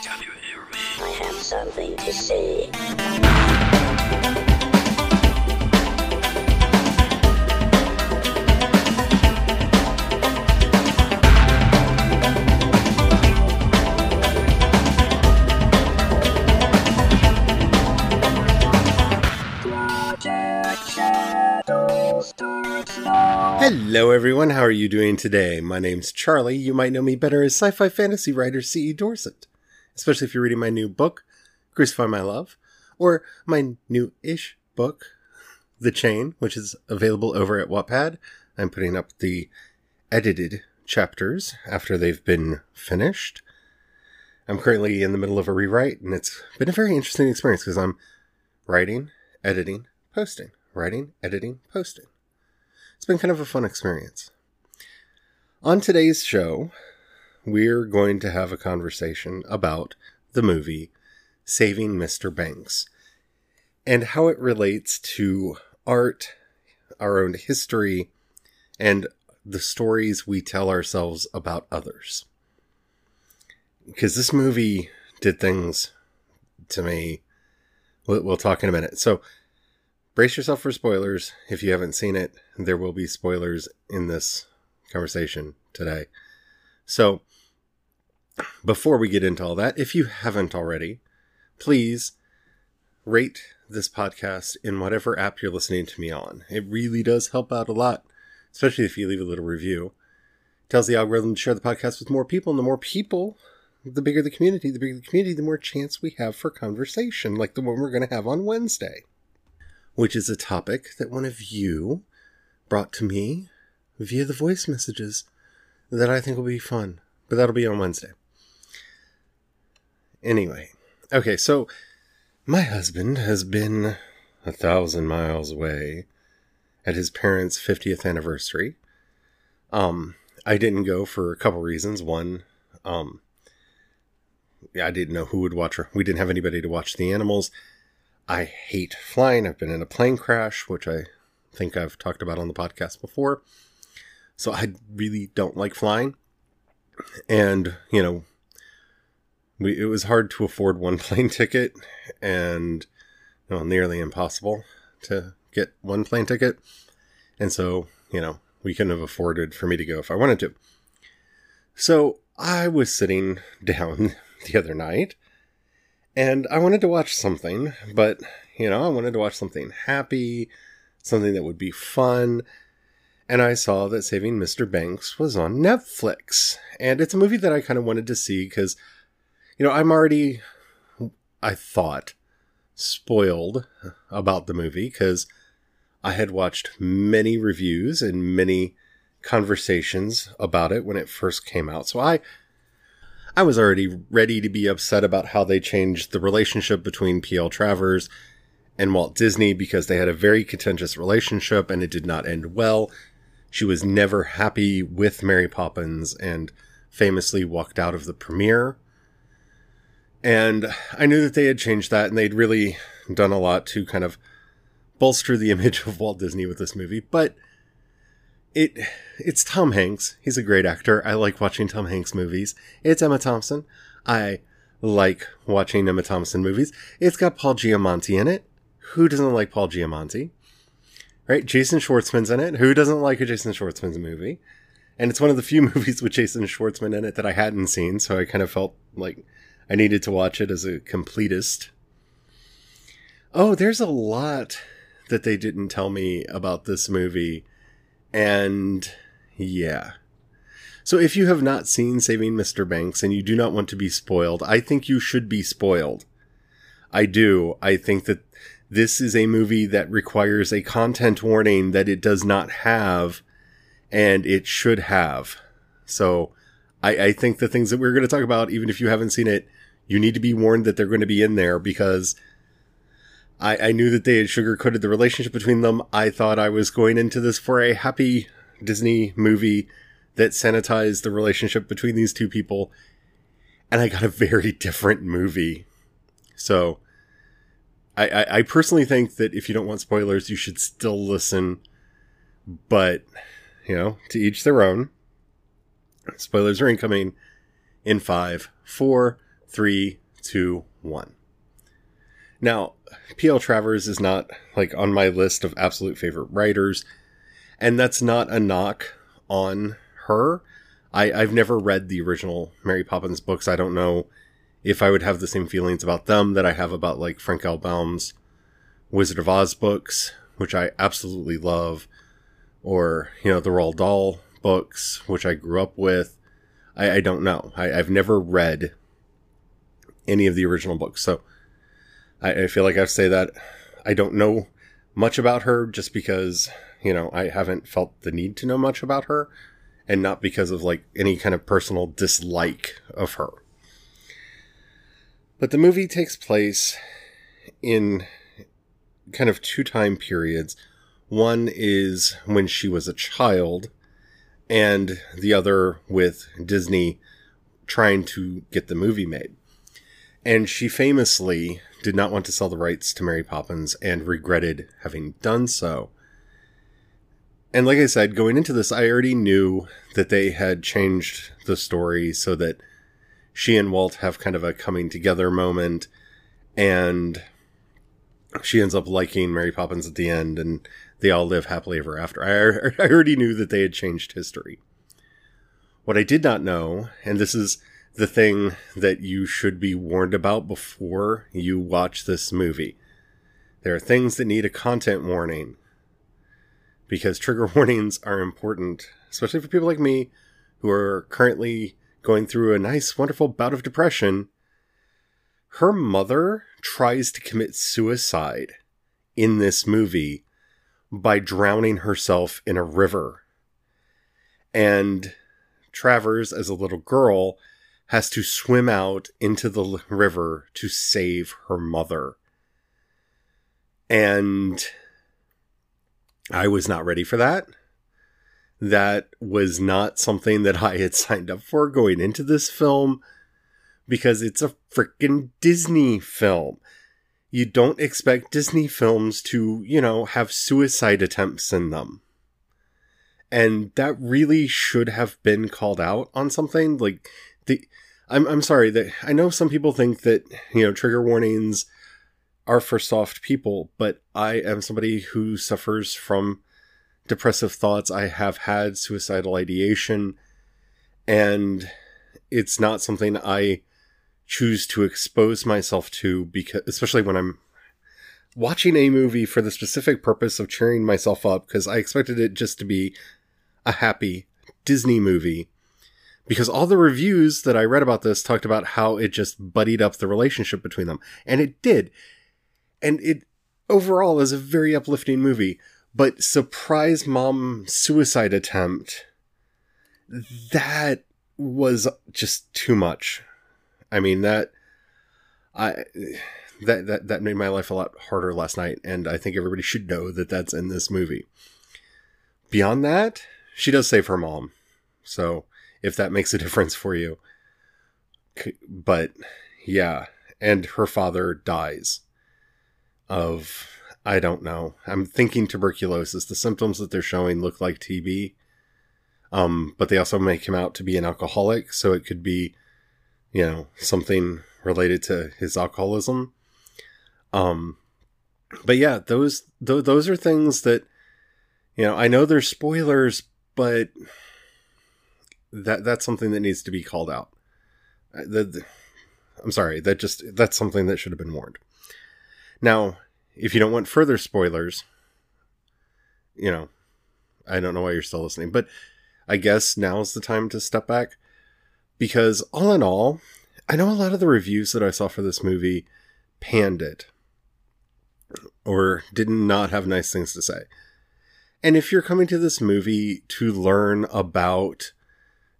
Can you hear me? I have something to say. Hello, everyone. How are you doing today? My name's Charlie. You might know me better as sci fi fantasy writer C.E. Dorset, especially if you're reading my new book, Crucify My Love, or my new ish book, The Chain, which is available over at Wattpad. I'm putting up the edited chapters after they've been finished. I'm currently in the middle of a rewrite, and it's been a very interesting experience because I'm writing, editing, posting, writing, editing, posting. It's been kind of a fun experience. On today's show, we're going to have a conversation about the movie Saving Mr. Banks and how it relates to art, our own history, and the stories we tell ourselves about others. Because this movie did things to me. We'll, we'll talk in a minute. So, brace yourself for spoilers. If you haven't seen it, there will be spoilers in this conversation today. So, before we get into all that, if you haven't already, please rate this podcast in whatever app you're listening to me on. It really does help out a lot, especially if you leave a little review. It tells the algorithm to share the podcast with more people, and the more people, the bigger the community. The bigger the community, the more chance we have for conversation, like the one we're going to have on Wednesday which is a topic that one of you brought to me via the voice messages that I think will be fun. But that'll be on Wednesday. Anyway, okay, so my husband has been a thousand miles away at his parents' 50th anniversary. Um, I didn't go for a couple reasons. One, um, I didn't know who would watch her. We didn't have anybody to watch the animals. I hate flying. I've been in a plane crash, which I think I've talked about on the podcast before. So I really don't like flying. And, you know, we, it was hard to afford one plane ticket and know, nearly impossible to get one plane ticket. And so, you know, we couldn't have afforded for me to go if I wanted to. So I was sitting down the other night and I wanted to watch something, but, you know, I wanted to watch something happy, something that would be fun. And I saw that Saving Mr. Banks was on Netflix. And it's a movie that I kind of wanted to see because, you know, I'm already, I thought, spoiled about the movie because I had watched many reviews and many conversations about it when it first came out. So I I was already ready to be upset about how they changed the relationship between P.L. Travers and Walt Disney because they had a very contentious relationship and it did not end well. She was never happy with Mary Poppins and famously walked out of the premiere. And I knew that they had changed that and they'd really done a lot to kind of bolster the image of Walt Disney with this movie, but it it's Tom Hanks. He's a great actor. I like watching Tom Hanks movies. It's Emma Thompson. I like watching Emma Thompson movies. It's got Paul Giamatti in it. Who doesn't like Paul Giamatti? Right? Jason Schwartzman's in it. Who doesn't like a Jason Schwartzman's movie? And it's one of the few movies with Jason Schwartzman in it that I hadn't seen, so I kind of felt like I needed to watch it as a completist. Oh, there's a lot that they didn't tell me about this movie and yeah. So if you have not seen Saving Mr. Banks and you do not want to be spoiled, I think you should be spoiled. I do. I think that this is a movie that requires a content warning that it does not have and it should have. So I, I think the things that we're going to talk about, even if you haven't seen it, you need to be warned that they're going to be in there because I, I knew that they had sugarcoated the relationship between them. I thought I was going into this for a happy Disney movie that sanitized the relationship between these two people. And I got a very different movie. So I, I, I personally think that if you don't want spoilers, you should still listen. But, you know, to each their own. Spoilers are incoming in five, four, Three, two, one. Now, P.L. Travers is not like on my list of absolute favorite writers, and that's not a knock on her. I, I've never read the original Mary Poppins books. I don't know if I would have the same feelings about them that I have about like Frank L. Baum's Wizard of Oz books, which I absolutely love, or, you know, the Roald Dahl books, which I grew up with. I, I don't know. I, I've never read any of the original books. So I, I feel like I say that I don't know much about her just because, you know, I haven't felt the need to know much about her and not because of like any kind of personal dislike of her. But the movie takes place in kind of two time periods. One is when she was a child, and the other with Disney trying to get the movie made. And she famously did not want to sell the rights to Mary Poppins and regretted having done so. And like I said, going into this, I already knew that they had changed the story so that she and Walt have kind of a coming together moment and she ends up liking Mary Poppins at the end and they all live happily ever after. I, I already knew that they had changed history. What I did not know, and this is the thing that you should be warned about before you watch this movie. There are things that need a content warning because trigger warnings are important, especially for people like me who are currently going through a nice, wonderful bout of depression, her mother tries to commit suicide in this movie by drowning herself in a river. And Travers, as a little girl, has to swim out into the river to save her mother. And I was not ready for that that was not something that I had signed up for going into this film because it's a freaking Disney film. You don't expect Disney films to, you know, have suicide attempts in them. And that really should have been called out on something like the I'm I'm sorry that I know some people think that, you know, trigger warnings are for soft people, but I am somebody who suffers from depressive thoughts. I have had suicidal ideation, and it's not something I choose to expose myself to because, especially when I'm watching a movie for the specific purpose of cheering myself up, because I expected it just to be a happy Disney movie. Because all the reviews that I read about this talked about how it just buddied up the relationship between them. And it did. And it overall is a very uplifting movie but surprise mom suicide attempt, that was just too much. I mean that I that that that made my life a lot harder last night, and I think everybody should know that that's in this movie. Beyond that, she does save her mom, so if that makes a difference for you, but yeah, and her father dies of I don't know. I'm thinking tuberculosis. The symptoms that they're showing look like TB. Um, but they also make him out to be an alcoholic, so it could be, you know, something related to his alcoholism. Um, but yeah, those th- those are things that, you know, I know they're spoilers, but that that's something that needs to be called out. Uh, the, the I'm sorry, that just that's something that should have been warned. Now, if you don't want further spoilers, you know, I don't know why you're still listening, but I guess now's the time to step back because all in all, I know a lot of the reviews that I saw for this movie panned it or did not have nice things to say. And if you're coming to this movie to learn about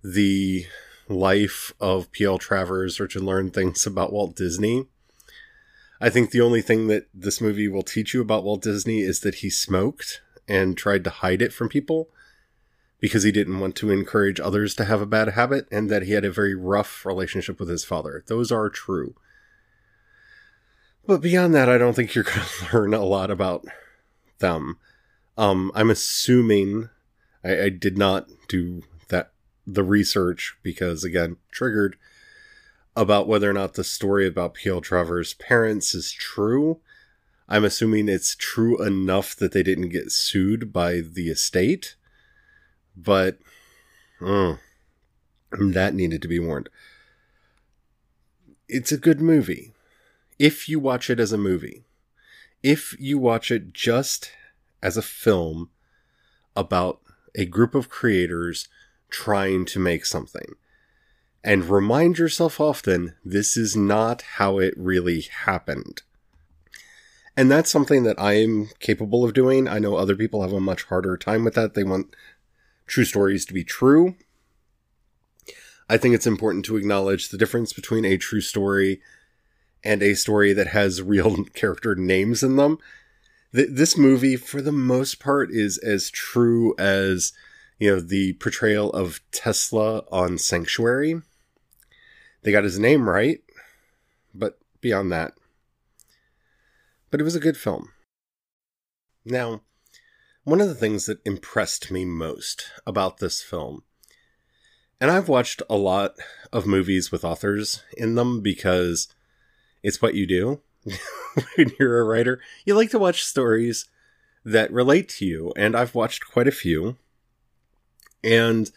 the life of P.L. Travers or to learn things about Walt Disney, I think the only thing that this movie will teach you about Walt Disney is that he smoked and tried to hide it from people because he didn't want to encourage others to have a bad habit and that he had a very rough relationship with his father. Those are true. But beyond that, I don't think you're going to learn a lot about them. Um, I'm assuming I, I did not do that the research because again triggered about whether or not the story about P.L. Travers' parents is true. I'm assuming it's true enough that they didn't get sued by the estate, but mm, that needed to be warned. It's a good movie if you watch it as a movie. If you watch it just as a film about a group of creators trying to make something. And remind yourself often this is not how it really happened. And that's something that I am capable of doing. I know other people have a much harder time with that. They want true stories to be true. I think it's important to acknowledge the difference between a true story and a story that has real character names in them. Th- this movie, for the most part, is as true as you know the portrayal of Tesla on Sanctuary. They got his name right, but beyond that, but it was a good film. Now, one of the things that impressed me most about this film, and I've watched a lot of movies with authors in them because it's what you do when you're a writer. You like to watch stories that relate to you, and I've watched quite a few. And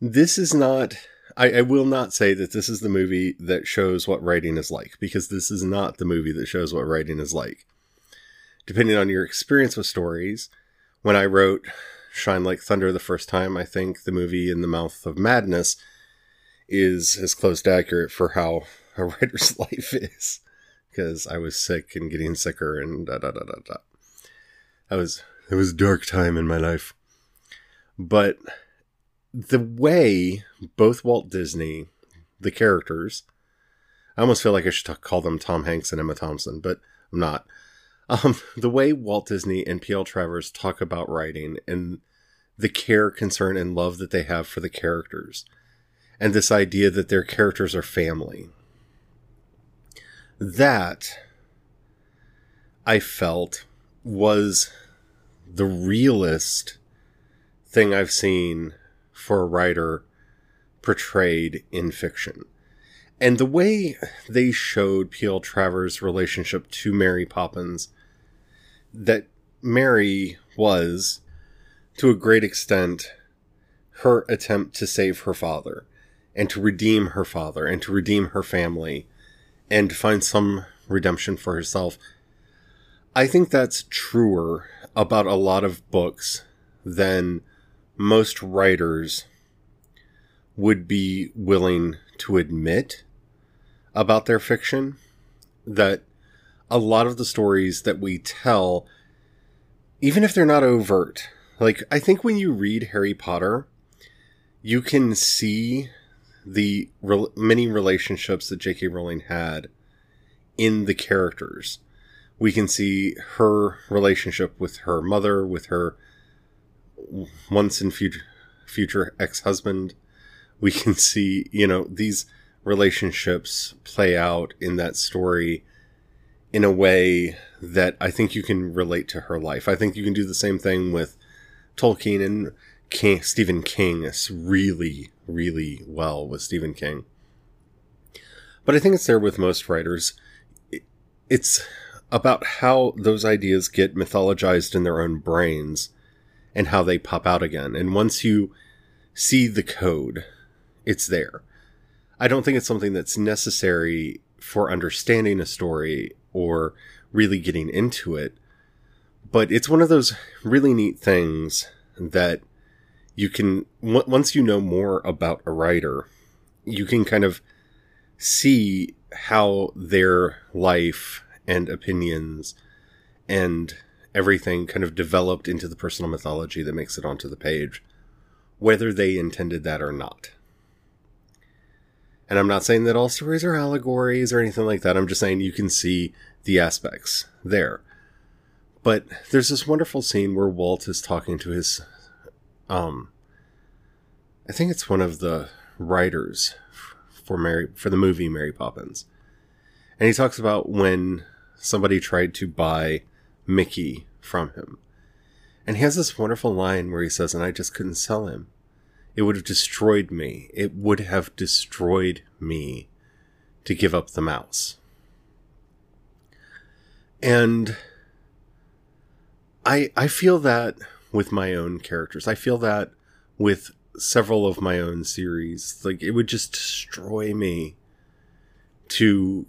this is not, I, I, will not say that this is the movie that shows what writing is like, because this is not the movie that shows what writing is like. Depending on your experience with stories, when I wrote Shine Like Thunder the first time, I think the movie In the Mouth of Madness is as close to accurate for how a writer's life is because I was sick and getting sicker and da da da da da. That was it was a dark time in my life. But the way both Walt Disney, the characters, I almost feel like I should call them Tom Hanks and Emma Thompson, but I'm not. Um, the way Walt Disney and P.L. Travers talk about writing and the care, concern, and love that they have for the characters, and this idea that their characters are family, that I felt was the realest thing I've seen for a writer portrayed in fiction. And the way they showed P.L. Travers' relationship to Mary Poppins, that Mary was, to a great extent, her attempt to save her father and to redeem her father and to redeem her family and to find some redemption for herself. I think that's truer about a lot of books than most writers would be willing to admit about their fiction. That a lot of the stories that we tell, even if they're not overt, like I think when you read Harry Potter, you can see the re- many relationships that J.K. Rowling had in the characters. We can see her relationship with her mother, with her once and future future ex husband. We can see, you know, these relationships play out in that story in a way that I think you can relate to her life. I think you can do the same thing with Tolkien and King, Stephen King really, really well with Stephen King. But I think it's there with most writers. It's about how those ideas get mythologized in their own brains and how they pop out again. And once you see the code, it's there. I don't think it's something that's necessary for understanding a story or really getting into it, but it's one of those really neat things that you can once you know more about a writer, you can kind of see how their life and opinions and everything kind of developed into the personal mythology that makes it onto the page, whether they intended that or not. And I'm not saying that all stories are allegories or anything like that. I'm just saying you can see the aspects there. But there's this wonderful scene where Walt is talking to his um I think it's one of the writers for Mary for the movie Mary Poppins. And he talks about when somebody tried to buy Mickey from him. And he has this wonderful line where he says, and I just couldn't sell him. It would have destroyed me. It would have destroyed me to give up the mouse. And I I feel that with my own characters. I feel that with several of my own series. Like it would just destroy me to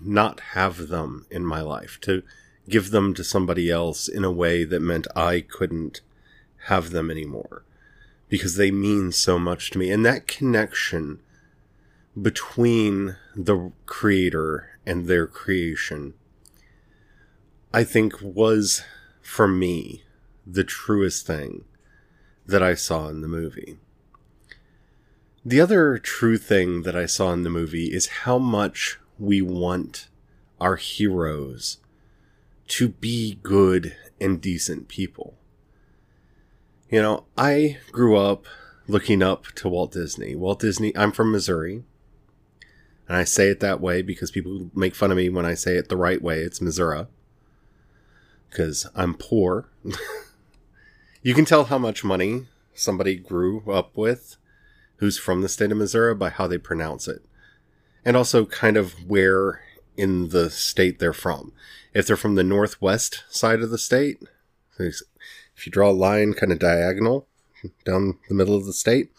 not have them in my life, to give them to somebody else in a way that meant I couldn't have them anymore because they mean so much to me. And that connection between the creator and their creation, I think was for me the truest thing that I saw in the movie. The other true thing that I saw in the movie is how much we want our heroes to be good and decent people. You know, I grew up looking up to Walt Disney. Walt Disney, I'm from Missouri. And I say it that way because people make fun of me when I say it the right way. It's Missouri. Because I'm poor. you can tell how much money somebody grew up with who's from the state of Missouri by how they pronounce it. And also kind of where in the state they're from. If they're from the northwest side of the state, if you draw a line kind of diagonal down the middle of the state,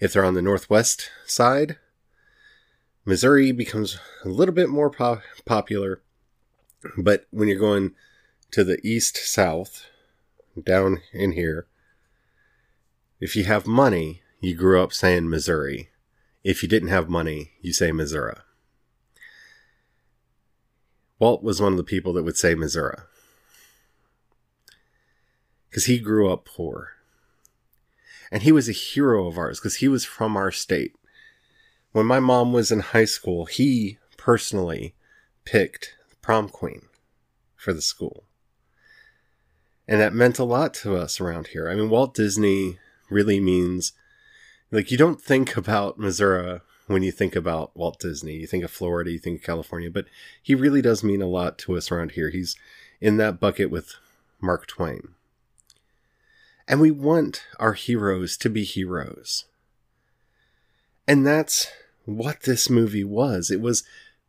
if they're on the northwest side, Missouri becomes a little bit more po- popular. But when you're going to the east south, down in here, if you have money, you grew up saying Missouri. If you didn't have money, you say Missouri. Walt was one of the people that would say Missouri. Because he grew up poor. And he was a hero of ours because he was from our state. When my mom was in high school, he personally picked prom queen for the school. And that meant a lot to us around here. I mean, Walt Disney really means like you don't think about Missouri when you think about Walt Disney. You think of Florida, you think of California, but he really does mean a lot to us around here. He's in that bucket with Mark Twain. And we want our heroes to be heroes. And that's what this movie was. It was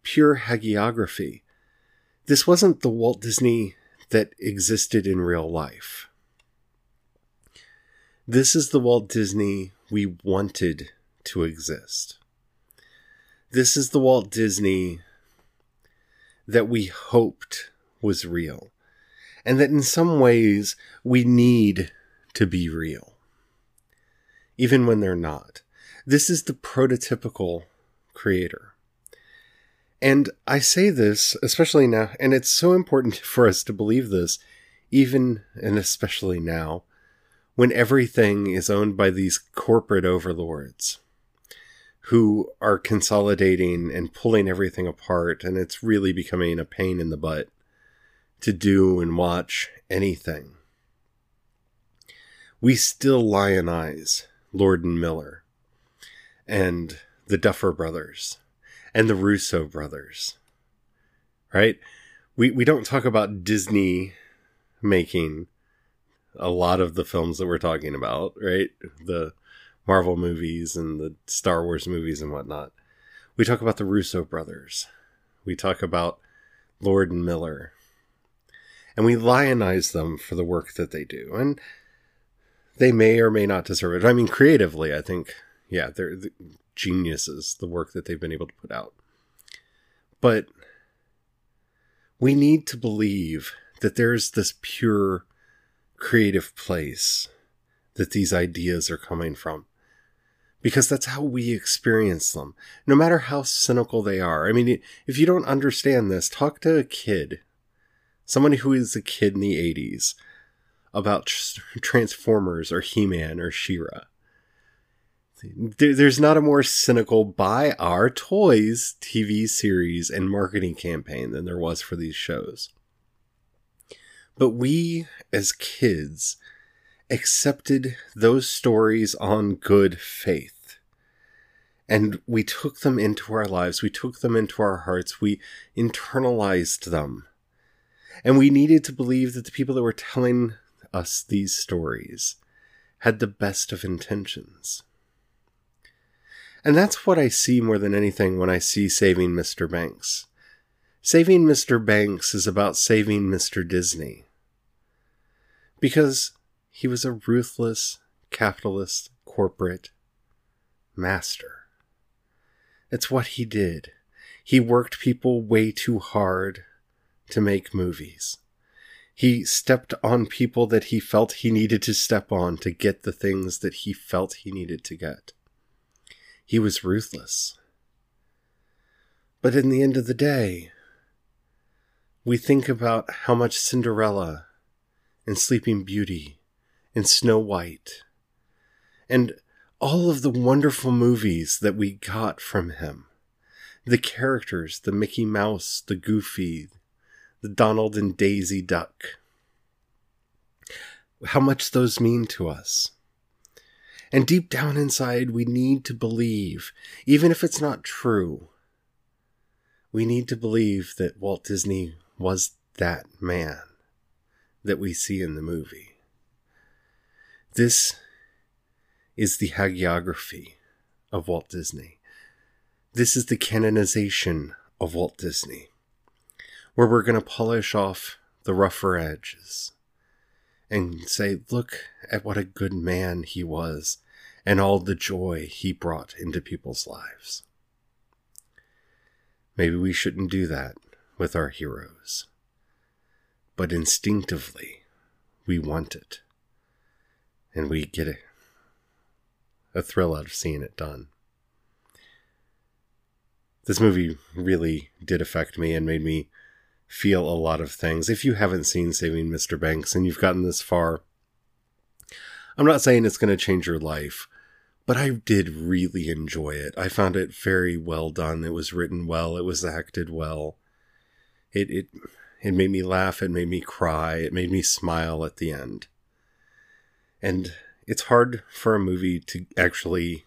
pure hagiography. This wasn't the Walt Disney that existed in real life. This is the Walt Disney we wanted to exist. This is the Walt Disney that we hoped was real, and that in some ways we need to be real, even when they're not. This is the prototypical creator. And I say this, especially now, and it's so important for us to believe this, even and especially now, when everything is owned by these corporate overlords who are consolidating and pulling everything apart, and it's really becoming a pain in the butt to do and watch anything. We still lionize Lord and Miller and the Duffer brothers and the Russo brothers, right? We, we don't talk about Disney making a lot of the films that we're talking about, right? The Marvel movies and the Star Wars movies and whatnot. We talk about the Russo brothers. We talk about Lord and Miller. And we lionize them for the work that they do. And they may or may not deserve it. I mean, creatively, I think, yeah, they're the geniuses, the work that they've been able to put out. But we need to believe that there's this pure creative place that these ideas are coming from. Because that's how we experience them, no matter how cynical they are. I mean, if you don't understand this, talk to a kid, someone who is a kid in the 80s, about Transformers or He Man or She Ra. There's not a more cynical buy our toys TV series and marketing campaign than there was for these shows. But we, as kids, accepted those stories on good faith. And we took them into our lives. We took them into our hearts. We internalized them. And we needed to believe that the people that were telling us these stories had the best of intentions. And that's what I see more than anything when I see Saving Mr. Banks. Saving Mr. Banks is about saving Mr. Disney. Because he was a ruthless capitalist corporate master. It's what he did. He worked people way too hard to make movies. He stepped on people that he felt he needed to step on to get the things that he felt he needed to get. He was ruthless. But in the end of the day, we think about how much Cinderella and Sleeping Beauty and Snow White and all of the wonderful movies that we got from him. The characters, the Mickey Mouse, the Goofy, the Donald and Daisy Duck. How much those mean to us. And deep down inside, we need to believe, even if it's not true, we need to believe that Walt Disney was that man that we see in the movie. This is the hagiography of Walt Disney. This is the canonization of Walt Disney, where we're going to polish off the rougher edges and say, look at what a good man he was and all the joy he brought into people's lives. Maybe we shouldn't do that with our heroes, but instinctively we want it and we get it a thrill out of seeing it done. This movie really did affect me and made me feel a lot of things. If you haven't seen Saving Mr. Banks and you've gotten this far, I'm not saying it's going to change your life, but I did really enjoy it. I found it very well done. It was written well. It was acted well. It it it made me laugh. It made me cry. It made me smile at the end. And it's hard for a movie to actually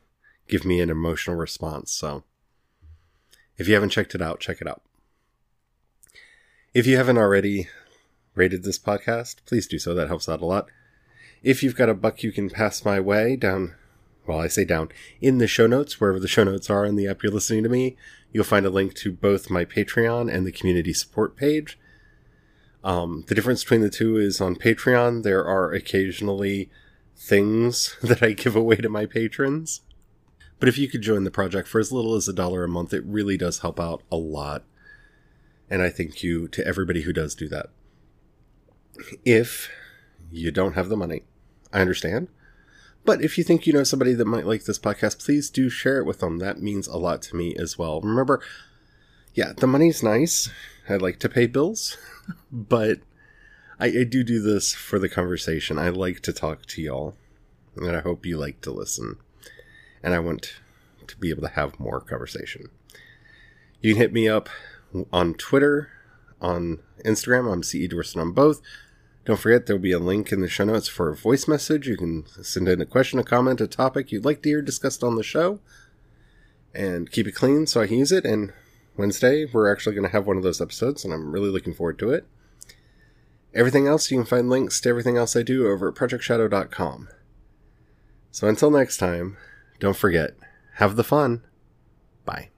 give me an emotional response. So if you haven't checked it out, check it out. If you haven't already rated this podcast, please do so. That helps out a lot. If you've got a buck you can pass my way down, well, I say down, in the show notes, wherever the show notes are in the app you're listening to me, you'll find a link to both my Patreon and the community support page. Um, the difference between the two is on Patreon, there are occasionally things that I give away to my patrons. But if you could join the project for as little as a dollar a month, it really does help out a lot. And I thank you to everybody who does do that. If you don't have the money, I understand. But if you think you know somebody that might like this podcast, please do share it with them. That means a lot to me as well. Remember, yeah, the money's nice. I like to pay bills, but I, I do do this for the conversation. I like to talk to y'all, and I hope you like to listen. And I want to be able to have more conversation. You can hit me up on Twitter, on Instagram. I'm CE Dorson on both. Don't forget, there'll be a link in the show notes for a voice message. You can send in a question, a comment, a topic you'd like to hear discussed on the show. And keep it clean so I can use it. And Wednesday, we're actually going to have one of those episodes, and I'm really looking forward to it. Everything else, you can find links to everything else I do over at projectshadow.com. So until next time, don't forget, have the fun. Bye.